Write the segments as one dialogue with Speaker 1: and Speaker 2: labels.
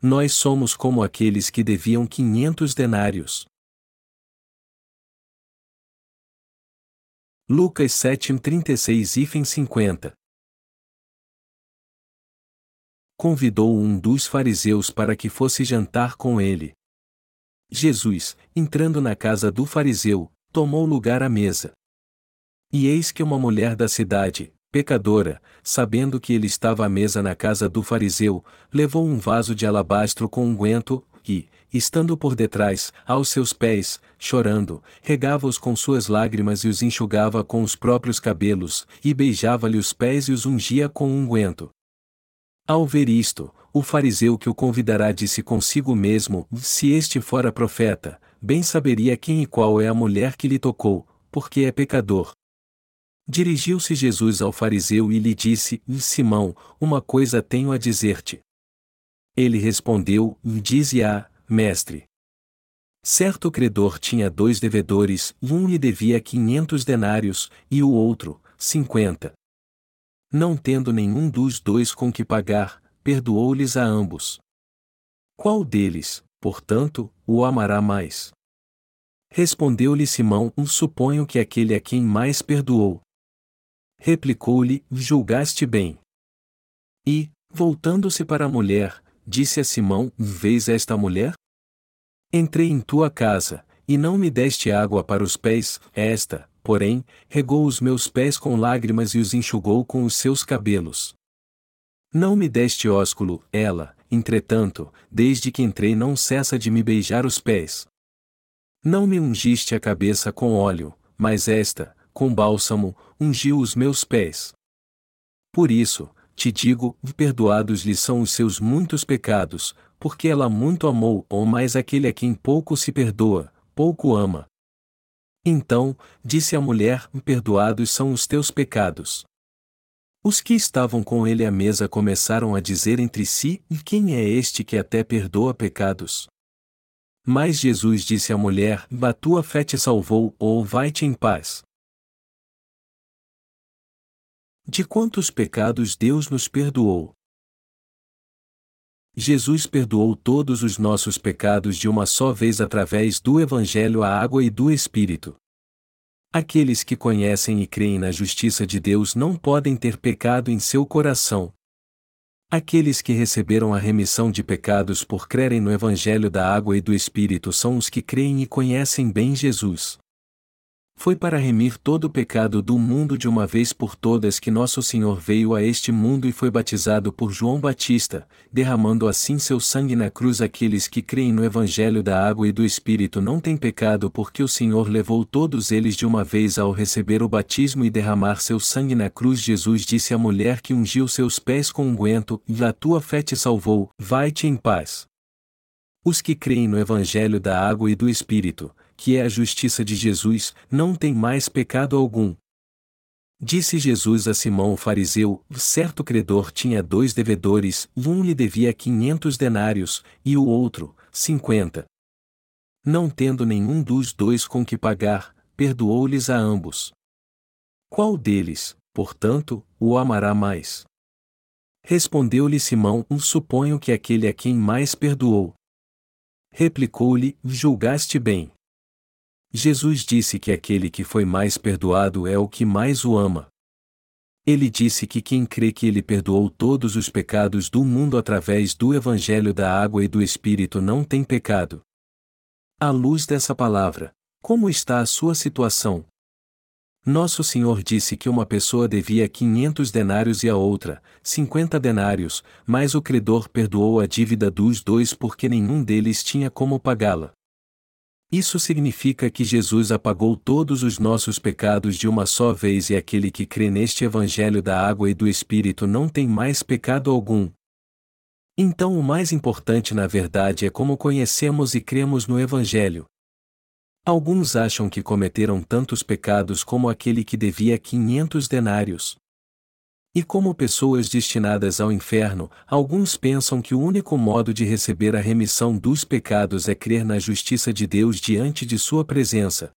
Speaker 1: Nós somos como aqueles que deviam quinhentos denários. Lucas 7:36 e 50 Convidou um dos fariseus para que fosse jantar com ele. Jesus, entrando na casa do fariseu, tomou lugar à mesa. E eis que uma mulher da cidade, pecadora, sabendo que ele estava à mesa na casa do fariseu, levou um vaso de alabastro com unguento, e, estando por detrás, aos seus pés, chorando, regava-os com suas lágrimas e os enxugava com os próprios cabelos, e beijava-lhe os pés e os ungia com unguento. Ao ver isto, o fariseu que o convidará disse consigo mesmo: Se este fora profeta, bem saberia quem e qual é a mulher que lhe tocou, porque é pecador. Dirigiu-se Jesus ao fariseu e lhe disse: Simão, uma coisa tenho a dizer-te. Ele respondeu: Dize-a, mestre. Certo credor tinha dois devedores, um lhe devia quinhentos denários, e o outro, cinquenta. Não tendo nenhum dos dois com que pagar, perdoou-lhes a ambos. Qual deles, portanto, o amará mais? Respondeu-lhe Simão: Suponho que aquele a quem mais perdoou. Replicou-lhe: Julgaste bem. E, voltando-se para a mulher, disse a Simão: Vês esta mulher? Entrei em tua casa, e não me deste água para os pés, esta, porém, regou os meus pés com lágrimas e os enxugou com os seus cabelos. Não me deste ósculo, ela, entretanto, desde que entrei não cessa de me beijar os pés. Não me ungiste a cabeça com óleo, mas esta, com bálsamo, ungiu os meus pés. Por isso, te digo, perdoados lhe são os seus muitos pecados, porque ela muito amou, ou mais aquele a quem pouco se perdoa, pouco ama. Então, disse a mulher: Perdoados são os teus pecados. Os que estavam com ele à mesa começaram a dizer entre si: Quem é este que até perdoa pecados? Mas Jesus disse à mulher: A tua fé te salvou, ou vai-te em paz. De quantos pecados Deus nos perdoou? Jesus perdoou todos os nossos pecados de uma só vez através do Evangelho à água e do Espírito. Aqueles que conhecem e creem na justiça de Deus não podem ter pecado em seu coração. Aqueles que receberam a remissão de pecados por crerem no Evangelho da água e do Espírito são os que creem e conhecem bem Jesus. Foi para remir todo o pecado do mundo de uma vez por todas que nosso Senhor veio a este mundo e foi batizado por João Batista, derramando assim seu sangue na cruz. Aqueles que creem no Evangelho da água e do Espírito não têm pecado porque o Senhor levou todos eles de uma vez ao receber o batismo e derramar seu sangue na cruz. Jesus disse à mulher que ungiu seus pés com unguento: um A tua fé te salvou, vai-te em paz. Os que creem no Evangelho da água e do Espírito, que é a justiça de Jesus, não tem mais pecado algum. Disse Jesus a Simão o fariseu: certo credor tinha dois devedores, um lhe devia quinhentos denários, e o outro, cinquenta. Não tendo nenhum dos dois com que pagar, perdoou-lhes a ambos. Qual deles, portanto, o amará mais? Respondeu-lhe Simão: Suponho que aquele a quem mais perdoou. Replicou-lhe: Julgaste bem. Jesus disse que aquele que foi mais perdoado é o que mais o ama. Ele disse que quem crê que ele perdoou todos os pecados do mundo através do Evangelho da Água e do Espírito não tem pecado. À luz dessa palavra, como está a sua situação? Nosso Senhor disse que uma pessoa devia 500 denários e a outra, 50 denários, mas o credor perdoou a dívida dos dois porque nenhum deles tinha como pagá-la. Isso significa que Jesus apagou todos os nossos pecados de uma só vez e aquele que crê neste Evangelho da água e do Espírito não tem mais pecado algum. Então, o mais importante na verdade é como conhecemos e cremos no Evangelho. Alguns acham que cometeram tantos pecados como aquele que devia 500 denários. E como pessoas destinadas ao inferno, alguns pensam que o único modo de receber a remissão dos pecados é crer na justiça de Deus diante de Sua presença.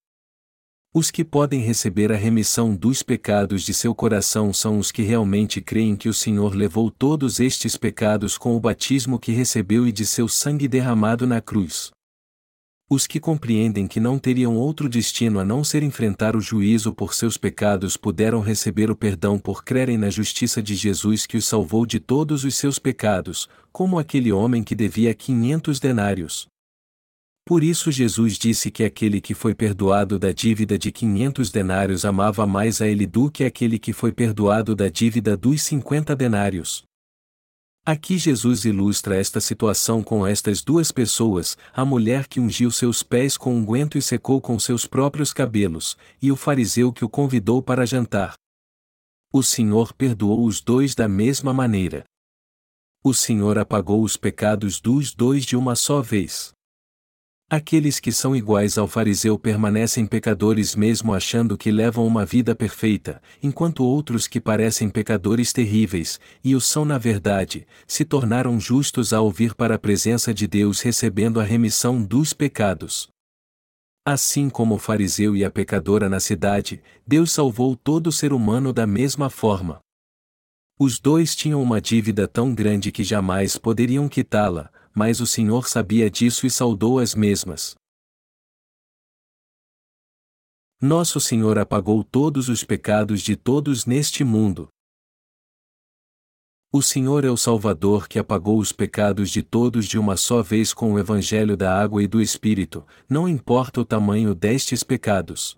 Speaker 1: Os que podem receber a remissão dos pecados de seu coração são os que realmente creem que o Senhor levou todos estes pecados com o batismo que recebeu e de seu sangue derramado na cruz. Os que compreendem que não teriam outro destino a não ser enfrentar o juízo por seus pecados puderam receber o perdão por crerem na justiça de Jesus que os salvou de todos os seus pecados, como aquele homem que devia quinhentos denários. Por isso Jesus disse que aquele que foi perdoado da dívida de quinhentos denários amava mais a ele do que aquele que foi perdoado da dívida dos cinquenta denários. Aqui Jesus ilustra esta situação com estas duas pessoas, a mulher que ungiu seus pés com unguento e secou com seus próprios cabelos, e o fariseu que o convidou para jantar. O Senhor perdoou os dois da mesma maneira. O Senhor apagou os pecados dos dois de uma só vez. Aqueles que são iguais ao fariseu permanecem pecadores mesmo achando que levam uma vida perfeita, enquanto outros que parecem pecadores terríveis, e o são na verdade, se tornaram justos ao vir para a presença de Deus recebendo a remissão dos pecados. Assim como o fariseu e a pecadora na cidade, Deus salvou todo ser humano da mesma forma. Os dois tinham uma dívida tão grande que jamais poderiam quitá-la, mas o Senhor sabia disso e saudou as mesmas. Nosso Senhor apagou todos os pecados de todos neste mundo. O Senhor é o Salvador que apagou os pecados de todos de uma só vez com o Evangelho da água e do Espírito, não importa o tamanho destes pecados.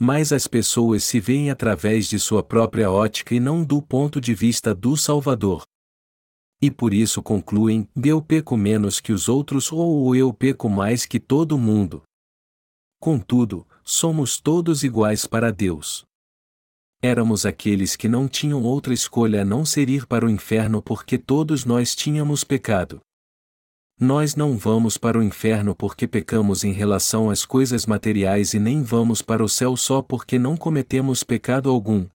Speaker 1: Mas as pessoas se veem através de sua própria ótica e não do ponto de vista do Salvador. E por isso concluem: eu peco menos que os outros ou eu peco mais que todo mundo. Contudo, somos todos iguais para Deus. Éramos aqueles que não tinham outra escolha a não ser ir para o inferno porque todos nós tínhamos pecado. Nós não vamos para o inferno porque pecamos em relação às coisas materiais e nem vamos para o céu só porque não cometemos pecado algum.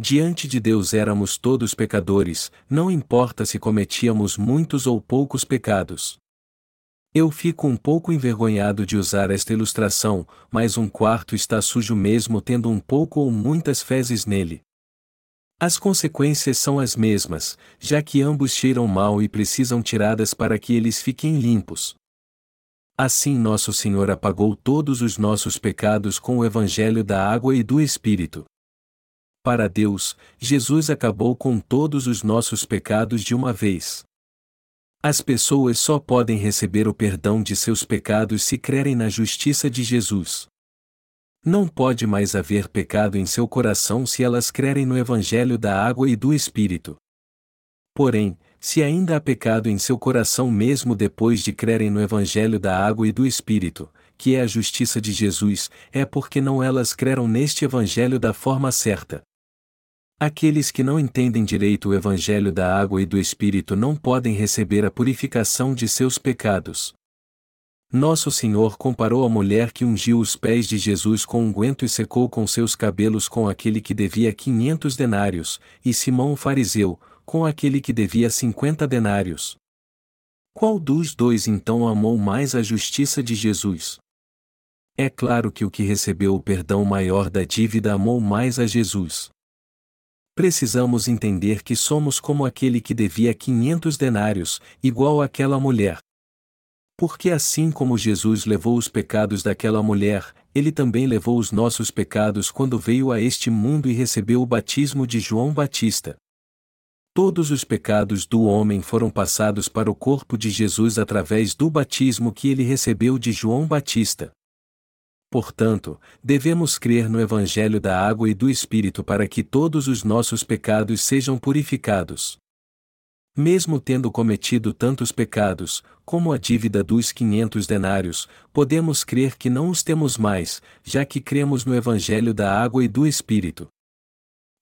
Speaker 1: Diante de Deus éramos todos pecadores, não importa se cometíamos muitos ou poucos pecados. Eu fico um pouco envergonhado de usar esta ilustração, mas um quarto está sujo mesmo tendo um pouco ou muitas fezes nele. As consequências são as mesmas, já que ambos cheiram mal e precisam tiradas para que eles fiquem limpos. Assim nosso Senhor apagou todos os nossos pecados com o Evangelho da água e do Espírito. Para Deus, Jesus acabou com todos os nossos pecados de uma vez. As pessoas só podem receber o perdão de seus pecados se crerem na justiça de Jesus. Não pode mais haver pecado em seu coração se elas crerem no Evangelho da água e do Espírito. Porém, se ainda há pecado em seu coração mesmo depois de crerem no Evangelho da água e do Espírito, que é a justiça de Jesus, é porque não elas creram neste Evangelho da forma certa. Aqueles que não entendem direito o Evangelho da água e do Espírito não podem receber a purificação de seus pecados. Nosso Senhor comparou a mulher que ungiu os pés de Jesus com unguento um e secou com seus cabelos com aquele que devia quinhentos denários, e Simão o fariseu, com aquele que devia cinquenta denários. Qual dos dois então amou mais a justiça de Jesus? É claro que o que recebeu o perdão maior da dívida amou mais a Jesus precisamos entender que somos como aquele que devia 500 denários, igual àquela mulher. Porque assim como Jesus levou os pecados daquela mulher, ele também levou os nossos pecados quando veio a este mundo e recebeu o batismo de João Batista. Todos os pecados do homem foram passados para o corpo de Jesus através do batismo que ele recebeu de João Batista. Portanto, devemos crer no Evangelho da água e do Espírito para que todos os nossos pecados sejam purificados. Mesmo tendo cometido tantos pecados, como a dívida dos quinhentos denários, podemos crer que não os temos mais, já que cremos no Evangelho da água e do Espírito.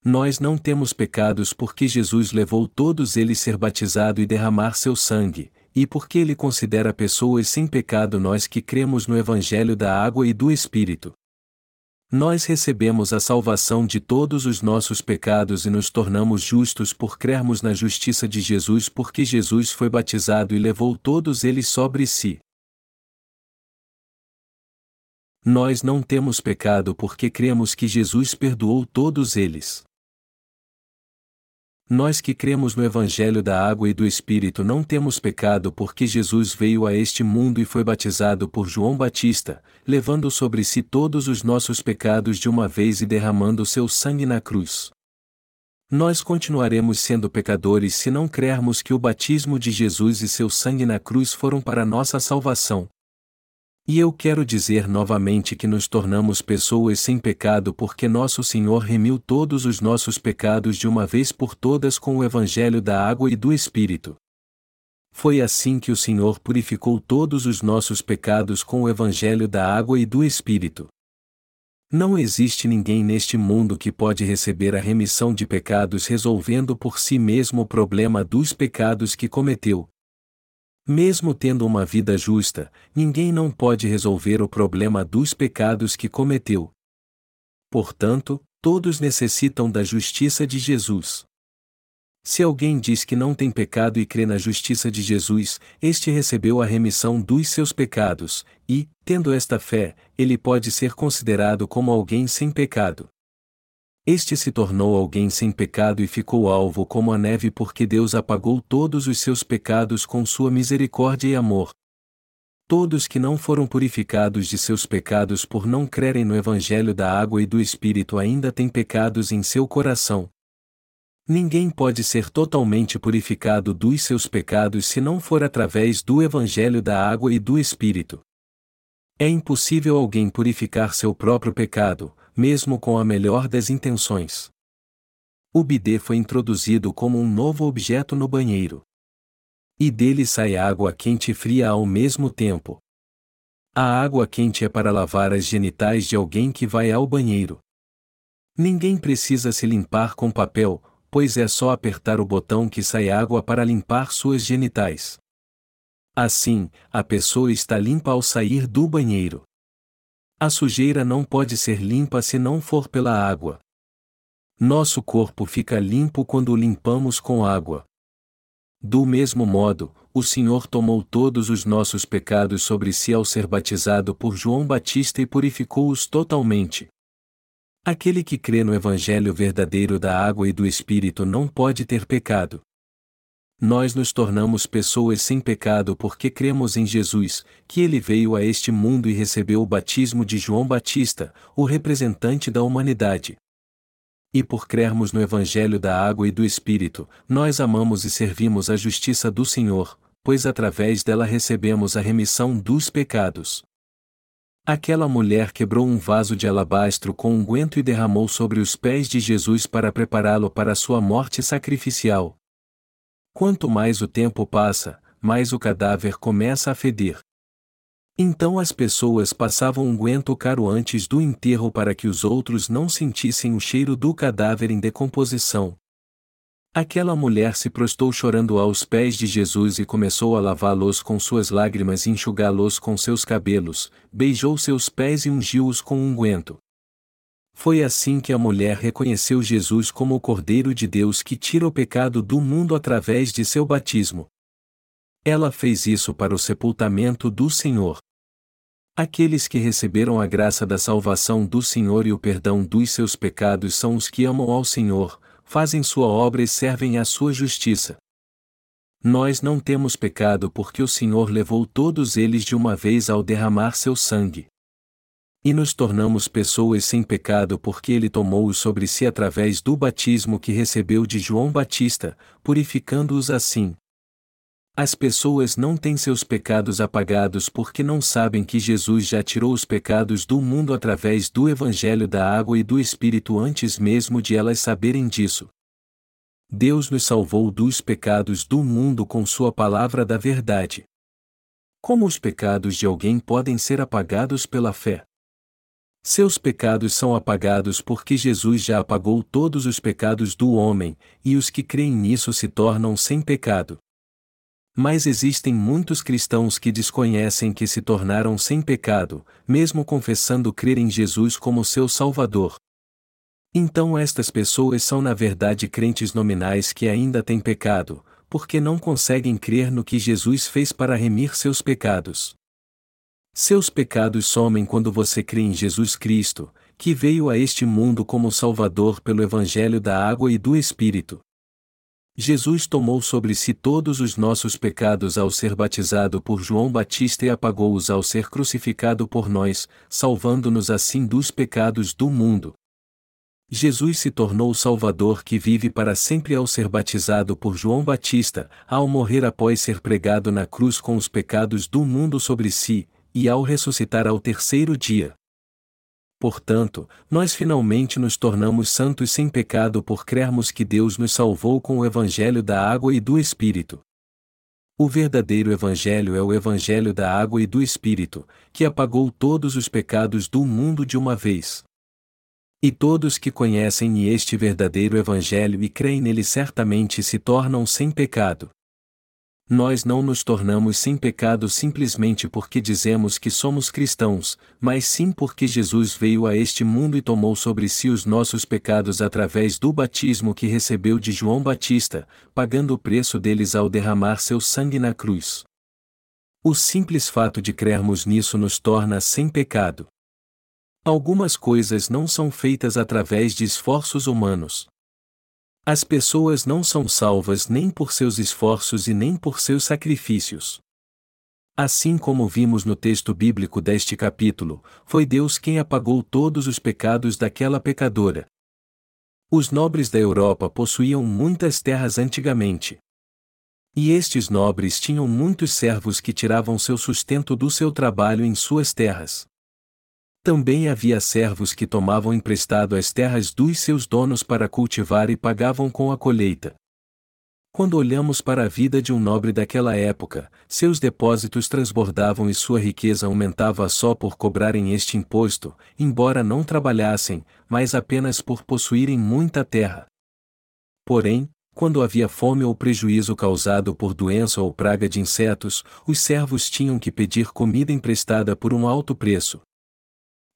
Speaker 1: Nós não temos pecados porque Jesus levou todos eles ser batizado e derramar seu sangue, e porque ele considera pessoas sem pecado nós que cremos no Evangelho da água e do Espírito. Nós recebemos a salvação de todos os nossos pecados e nos tornamos justos por crermos na justiça de Jesus porque Jesus foi batizado e levou todos eles sobre si. Nós não temos pecado porque cremos que Jesus perdoou todos eles. Nós que cremos no Evangelho da Água e do Espírito não temos pecado porque Jesus veio a este mundo e foi batizado por João Batista, levando sobre si todos os nossos pecados de uma vez e derramando seu sangue na cruz. Nós continuaremos sendo pecadores se não crermos que o batismo de Jesus e seu sangue na cruz foram para nossa salvação. E eu quero dizer novamente que nos tornamos pessoas sem pecado porque nosso Senhor remiu todos os nossos pecados de uma vez por todas com o Evangelho da água e do Espírito. Foi assim que o Senhor purificou todos os nossos pecados com o Evangelho da água e do Espírito. Não existe ninguém neste mundo que pode receber a remissão de pecados resolvendo por si mesmo o problema dos pecados que cometeu, mesmo tendo uma vida justa, ninguém não pode resolver o problema dos pecados que cometeu. Portanto, todos necessitam da justiça de Jesus. Se alguém diz que não tem pecado e crê na justiça de Jesus, este recebeu a remissão dos seus pecados, e, tendo esta fé, ele pode ser considerado como alguém sem pecado. Este se tornou alguém sem pecado e ficou alvo como a neve porque Deus apagou todos os seus pecados com sua misericórdia e amor. Todos que não foram purificados de seus pecados por não crerem no Evangelho da água e do Espírito ainda têm pecados em seu coração. Ninguém pode ser totalmente purificado dos seus pecados se não for através do Evangelho da água e do Espírito. É impossível alguém purificar seu próprio pecado, mesmo com a melhor das intenções. O bidê foi introduzido como um novo objeto no banheiro. E dele sai água quente e fria ao mesmo tempo. A água quente é para lavar as genitais de alguém que vai ao banheiro. Ninguém precisa se limpar com papel, pois é só apertar o botão que sai água para limpar suas genitais. Assim, a pessoa está limpa ao sair do banheiro. A sujeira não pode ser limpa se não for pela água. Nosso corpo fica limpo quando o limpamos com água. Do mesmo modo, o Senhor tomou todos os nossos pecados sobre si ao ser batizado por João Batista e purificou-os totalmente. Aquele que crê no Evangelho verdadeiro da água e do Espírito não pode ter pecado nós nos tornamos pessoas sem pecado porque cremos em Jesus, que ele veio a este mundo e recebeu o batismo de João Batista, o representante da humanidade. E por crermos no Evangelho da água e do Espírito, nós amamos e servimos a justiça do Senhor, pois através dela recebemos a remissão dos pecados. Aquela mulher quebrou um vaso de alabastro com unguento e derramou sobre os pés de Jesus para prepará-lo para sua morte sacrificial, Quanto mais o tempo passa, mais o cadáver começa a feder. Então as pessoas passavam um guento caro antes do enterro para que os outros não sentissem o cheiro do cadáver em decomposição. Aquela mulher se prostou chorando aos pés de Jesus e começou a lavá-los com suas lágrimas e enxugá-los com seus cabelos, beijou seus pés e ungiu-os com unguento. Foi assim que a mulher reconheceu Jesus como o Cordeiro de Deus que tira o pecado do mundo através de seu batismo. Ela fez isso para o sepultamento do Senhor. Aqueles que receberam a graça da salvação do Senhor e o perdão dos seus pecados são os que amam ao Senhor, fazem sua obra e servem à sua justiça. Nós não temos pecado porque o Senhor levou todos eles de uma vez ao derramar seu sangue e nos tornamos pessoas sem pecado porque ele tomou-os sobre si através do batismo que recebeu de João Batista, purificando-os assim. As pessoas não têm seus pecados apagados porque não sabem que Jesus já tirou os pecados do mundo através do Evangelho da água e do Espírito antes mesmo de elas saberem disso. Deus nos salvou dos pecados do mundo com Sua palavra da verdade. Como os pecados de alguém podem ser apagados pela fé? Seus pecados são apagados porque Jesus já apagou todos os pecados do homem, e os que creem nisso se tornam sem pecado. Mas existem muitos cristãos que desconhecem que se tornaram sem pecado, mesmo confessando crer em Jesus como seu Salvador. Então estas pessoas são na verdade crentes nominais que ainda têm pecado, porque não conseguem crer no que Jesus fez para remir seus pecados. Seus pecados somem quando você crê em Jesus Cristo, que veio a este mundo como Salvador pelo Evangelho da Água e do Espírito. Jesus tomou sobre si todos os nossos pecados ao ser batizado por João Batista e apagou-os ao ser crucificado por nós, salvando-nos assim dos pecados do mundo. Jesus se tornou o Salvador que vive para sempre ao ser batizado por João Batista, ao morrer após ser pregado na cruz com os pecados do mundo sobre si, e ao ressuscitar ao terceiro dia. Portanto, nós finalmente nos tornamos santos sem pecado por crermos que Deus nos salvou com o Evangelho da água e do Espírito. O verdadeiro Evangelho é o Evangelho da água e do Espírito, que apagou todos os pecados do mundo de uma vez. E todos que conhecem este verdadeiro Evangelho e creem nele certamente se tornam sem pecado. Nós não nos tornamos sem pecado simplesmente porque dizemos que somos cristãos, mas sim porque Jesus veio a este mundo e tomou sobre si os nossos pecados através do batismo que recebeu de João Batista, pagando o preço deles ao derramar seu sangue na cruz. O simples fato de crermos nisso nos torna sem pecado. Algumas coisas não são feitas através de esforços humanos. As pessoas não são salvas nem por seus esforços e nem por seus sacrifícios. Assim como vimos no texto bíblico deste capítulo, foi Deus quem apagou todos os pecados daquela pecadora. Os nobres da Europa possuíam muitas terras antigamente. E estes nobres tinham muitos servos que tiravam seu sustento do seu trabalho em suas terras. Também havia servos que tomavam emprestado as terras dos seus donos para cultivar e pagavam com a colheita. Quando olhamos para a vida de um nobre daquela época, seus depósitos transbordavam e sua riqueza aumentava só por cobrarem este imposto, embora não trabalhassem, mas apenas por possuírem muita terra. Porém, quando havia fome ou prejuízo causado por doença ou praga de insetos, os servos tinham que pedir comida emprestada por um alto preço.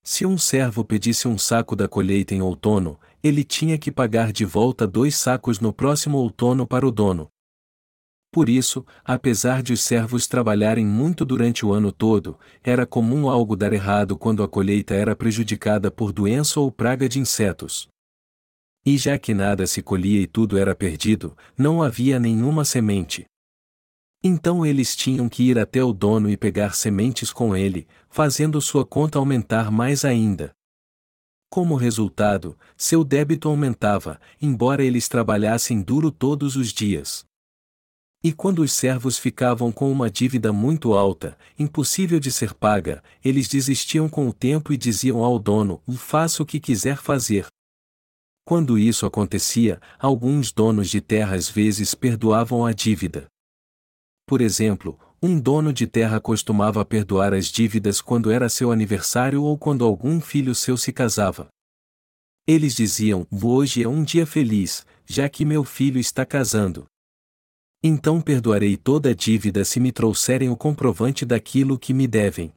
Speaker 1: Se um servo pedisse um saco da colheita em outono, ele tinha que pagar de volta dois sacos no próximo outono para o dono. Por isso, apesar de os servos trabalharem muito durante o ano todo, era comum algo dar errado quando a colheita era prejudicada por doença ou praga de insetos. E já que nada se colhia e tudo era perdido, não havia nenhuma semente. Então eles tinham que ir até o dono e pegar sementes com ele, fazendo sua conta aumentar mais ainda. Como resultado, seu débito aumentava, embora eles trabalhassem duro todos os dias. E quando os servos ficavam com uma dívida muito alta, impossível de ser paga, eles desistiam com o tempo e diziam ao dono: faça o que quiser fazer. Quando isso acontecia, alguns donos de terra às vezes perdoavam a dívida. Por exemplo, um dono de terra costumava perdoar as dívidas quando era seu aniversário ou quando algum filho seu se casava. Eles diziam: Hoje é um dia feliz, já que meu filho está casando. Então perdoarei toda a dívida se me trouxerem o comprovante daquilo que me devem.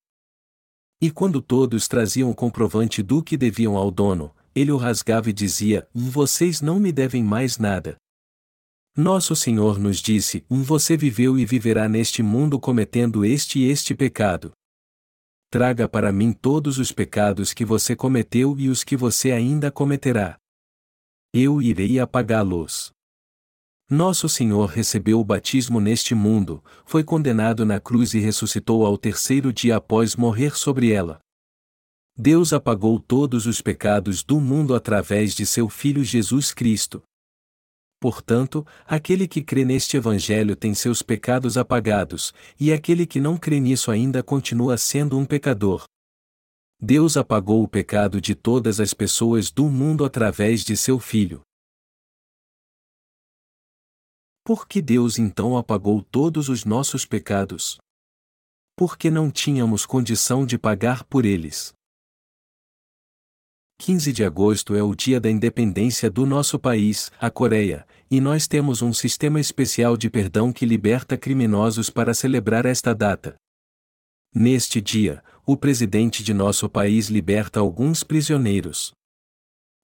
Speaker 1: E quando todos traziam o comprovante do que deviam ao dono, ele o rasgava e dizia: Vocês não me devem mais nada. Nosso Senhor nos disse: Você viveu e viverá neste mundo cometendo este e este pecado. Traga para mim todos os pecados que você cometeu e os que você ainda cometerá. Eu irei apagá-los. Nosso Senhor recebeu o batismo neste mundo, foi condenado na cruz e ressuscitou ao terceiro dia após morrer sobre ela. Deus apagou todos os pecados do mundo através de seu Filho Jesus Cristo. Portanto, aquele que crê neste Evangelho tem seus pecados apagados, e aquele que não crê nisso ainda continua sendo um pecador. Deus apagou o pecado de todas as pessoas do mundo através de seu Filho. Por que Deus então apagou todos os nossos pecados? Porque não tínhamos condição de pagar por eles. 15 de agosto é o dia da independência do nosso país, a Coreia, e nós temos um sistema especial de perdão que liberta criminosos para celebrar esta data. Neste dia, o presidente de nosso país liberta alguns prisioneiros.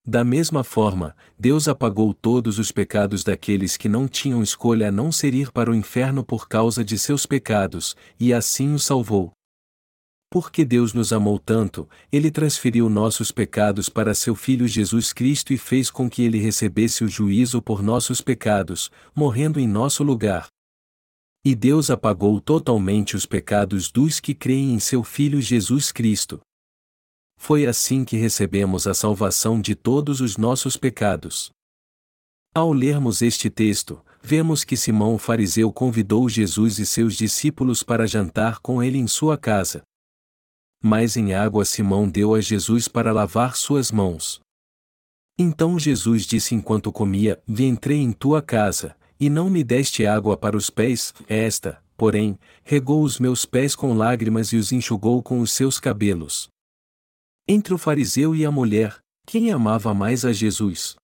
Speaker 1: Da mesma forma, Deus apagou todos os pecados daqueles que não tinham escolha a não ser ir para o inferno por causa de seus pecados, e assim os salvou. Porque Deus nos amou tanto, ele transferiu nossos pecados para seu Filho Jesus Cristo e fez com que ele recebesse o juízo por nossos pecados, morrendo em nosso lugar. E Deus apagou totalmente os pecados dos que creem em seu Filho Jesus Cristo. Foi assim que recebemos a salvação de todos os nossos pecados. Ao lermos este texto, vemos que Simão o fariseu convidou Jesus e seus discípulos para jantar com ele em sua casa. Mas em água Simão deu a Jesus para lavar suas mãos. Então Jesus disse enquanto comia: Vi entrei em tua casa, e não me deste água para os pés, esta, porém, regou os meus pés com lágrimas e os enxugou com os seus cabelos. Entre o fariseu e a mulher, quem amava mais a Jesus?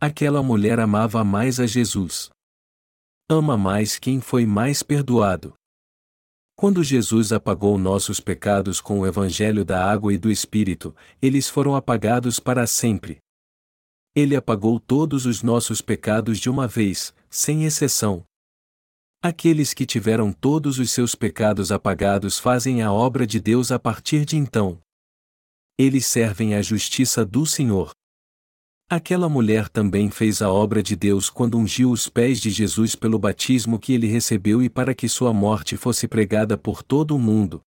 Speaker 1: Aquela mulher amava mais a Jesus. Ama mais quem foi mais perdoado. Quando Jesus apagou nossos pecados com o Evangelho da água e do Espírito, eles foram apagados para sempre. Ele apagou todos os nossos pecados de uma vez, sem exceção. Aqueles que tiveram todos os seus pecados apagados fazem a obra de Deus a partir de então eles servem à justiça do Senhor. Aquela mulher também fez a obra de Deus quando ungiu os pés de Jesus pelo batismo que ele recebeu e para que sua morte fosse pregada por todo o mundo.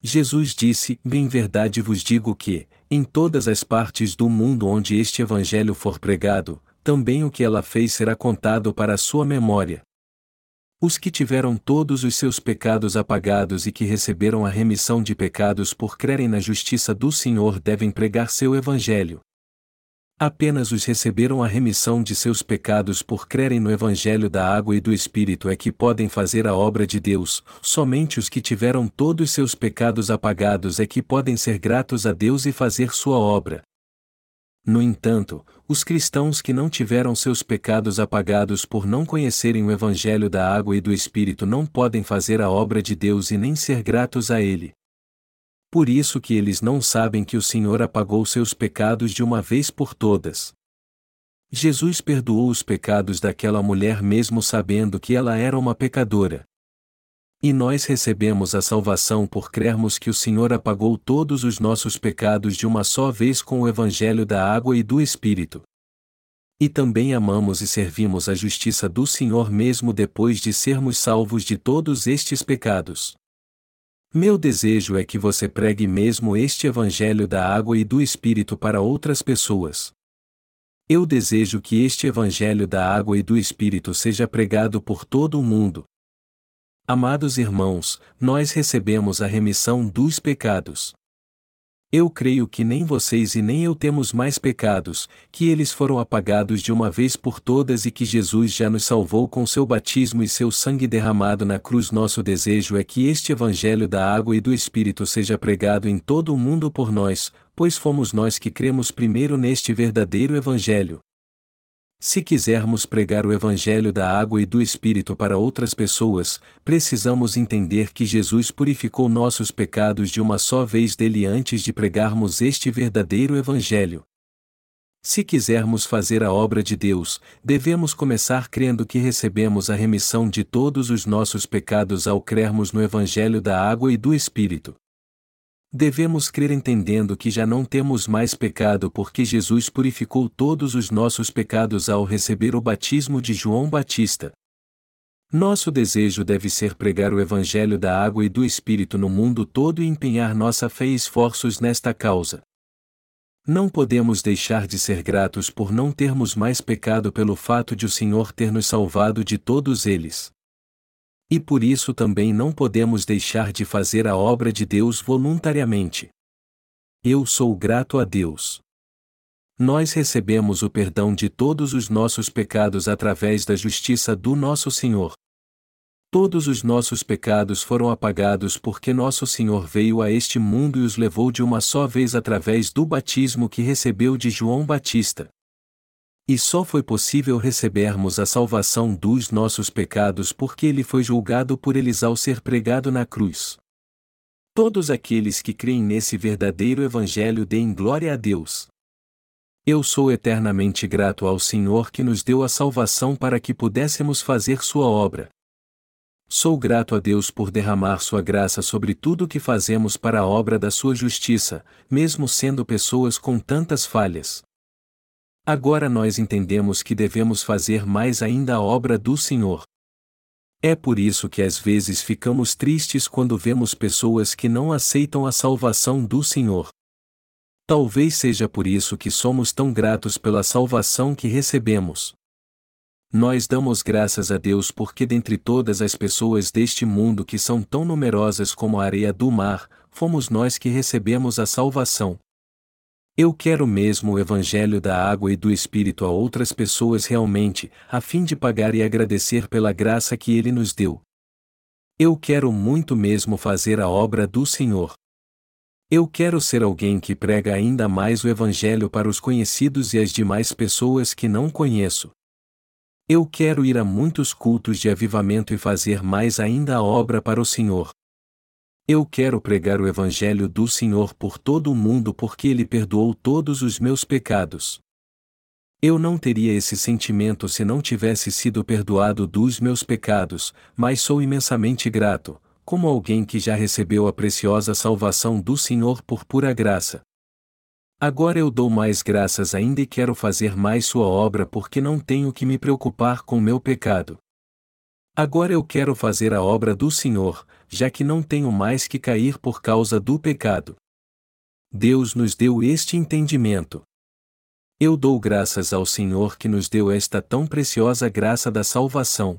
Speaker 1: Jesus disse: Bem verdade vos digo que, em todas as partes do mundo onde este evangelho for pregado, também o que ela fez será contado para a sua memória. Os que tiveram todos os seus pecados apagados e que receberam a remissão de pecados por crerem na justiça do Senhor devem pregar seu Evangelho. Apenas os receberam a remissão de seus pecados por crerem no Evangelho da água e do Espírito é que podem fazer a obra de Deus, somente os que tiveram todos seus pecados apagados é que podem ser gratos a Deus e fazer sua obra. No entanto, os cristãos que não tiveram seus pecados apagados por não conhecerem o Evangelho da água e do Espírito não podem fazer a obra de Deus e nem ser gratos a Ele. Por isso que eles não sabem que o Senhor apagou seus pecados de uma vez por todas. Jesus perdoou os pecados daquela mulher mesmo sabendo que ela era uma pecadora. E nós recebemos a salvação por crermos que o Senhor apagou todos os nossos pecados de uma só vez com o Evangelho da água e do Espírito. E também amamos e servimos a justiça do Senhor mesmo depois de sermos salvos de todos estes pecados. Meu desejo é que você pregue mesmo este Evangelho da água e do Espírito para outras pessoas. Eu desejo que este Evangelho da água e do Espírito seja pregado por todo o mundo, Amados irmãos, nós recebemos a remissão dos pecados. Eu creio que nem vocês e nem eu temos mais pecados, que eles foram apagados de uma vez por todas e que Jesus já nos salvou com seu batismo e seu sangue derramado na cruz. Nosso desejo é que este Evangelho da água e do Espírito seja pregado em todo o mundo por nós, pois fomos nós que cremos primeiro neste verdadeiro Evangelho. Se quisermos pregar o Evangelho da água e do Espírito para outras pessoas, precisamos entender que Jesus purificou nossos pecados de uma só vez dele antes de pregarmos este verdadeiro Evangelho. Se quisermos fazer a obra de Deus, devemos começar crendo que recebemos a remissão de todos os nossos pecados ao crermos no Evangelho da água e do Espírito. Devemos crer entendendo que já não temos mais pecado porque Jesus purificou todos os nossos pecados ao receber o batismo de João Batista. Nosso desejo deve ser pregar o Evangelho da água e do Espírito no mundo todo e empenhar nossa fé e esforços nesta causa. Não podemos deixar de ser gratos por não termos mais pecado pelo fato de o Senhor ter nos salvado de todos eles. E por isso também não podemos deixar de fazer a obra de Deus voluntariamente. Eu sou grato a Deus. Nós recebemos o perdão de todos os nossos pecados através da justiça do nosso Senhor. Todos os nossos pecados foram apagados porque nosso Senhor veio a este mundo e os levou de uma só vez através do batismo que recebeu de João Batista. E só foi possível recebermos a salvação dos nossos pecados porque ele foi julgado por eles ao ser pregado na cruz. Todos aqueles que creem nesse verdadeiro Evangelho deem glória a Deus. Eu sou eternamente grato ao Senhor que nos deu a salvação para que pudéssemos fazer Sua obra. Sou grato a Deus por derramar Sua graça sobre tudo o que fazemos para a obra da Sua justiça, mesmo sendo pessoas com tantas falhas. Agora nós entendemos que devemos fazer mais ainda a obra do Senhor. É por isso que às vezes ficamos tristes quando vemos pessoas que não aceitam a salvação do Senhor. Talvez seja por isso que somos tão gratos pela salvação que recebemos. Nós damos graças a Deus porque dentre todas as pessoas deste mundo que são tão numerosas como a areia do mar, fomos nós que recebemos a salvação. Eu quero mesmo o Evangelho da água e do Espírito a outras pessoas realmente, a fim de pagar e agradecer pela graça que Ele nos deu. Eu quero muito mesmo fazer a obra do Senhor. Eu quero ser alguém que prega ainda mais o Evangelho para os conhecidos e as demais pessoas que não conheço. Eu quero ir a muitos cultos de avivamento e fazer mais ainda a obra para o Senhor. Eu quero pregar o Evangelho do Senhor por todo o mundo porque Ele perdoou todos os meus pecados. Eu não teria esse sentimento se não tivesse sido perdoado dos meus pecados, mas sou imensamente grato, como alguém que já recebeu a preciosa salvação do Senhor por pura graça. Agora eu dou mais graças ainda e quero fazer mais sua obra porque não tenho que me preocupar com meu pecado. Agora eu quero fazer a obra do Senhor, já que não tenho mais que cair por causa do pecado. Deus nos deu este entendimento. Eu dou graças ao Senhor que nos deu esta tão preciosa graça da salvação.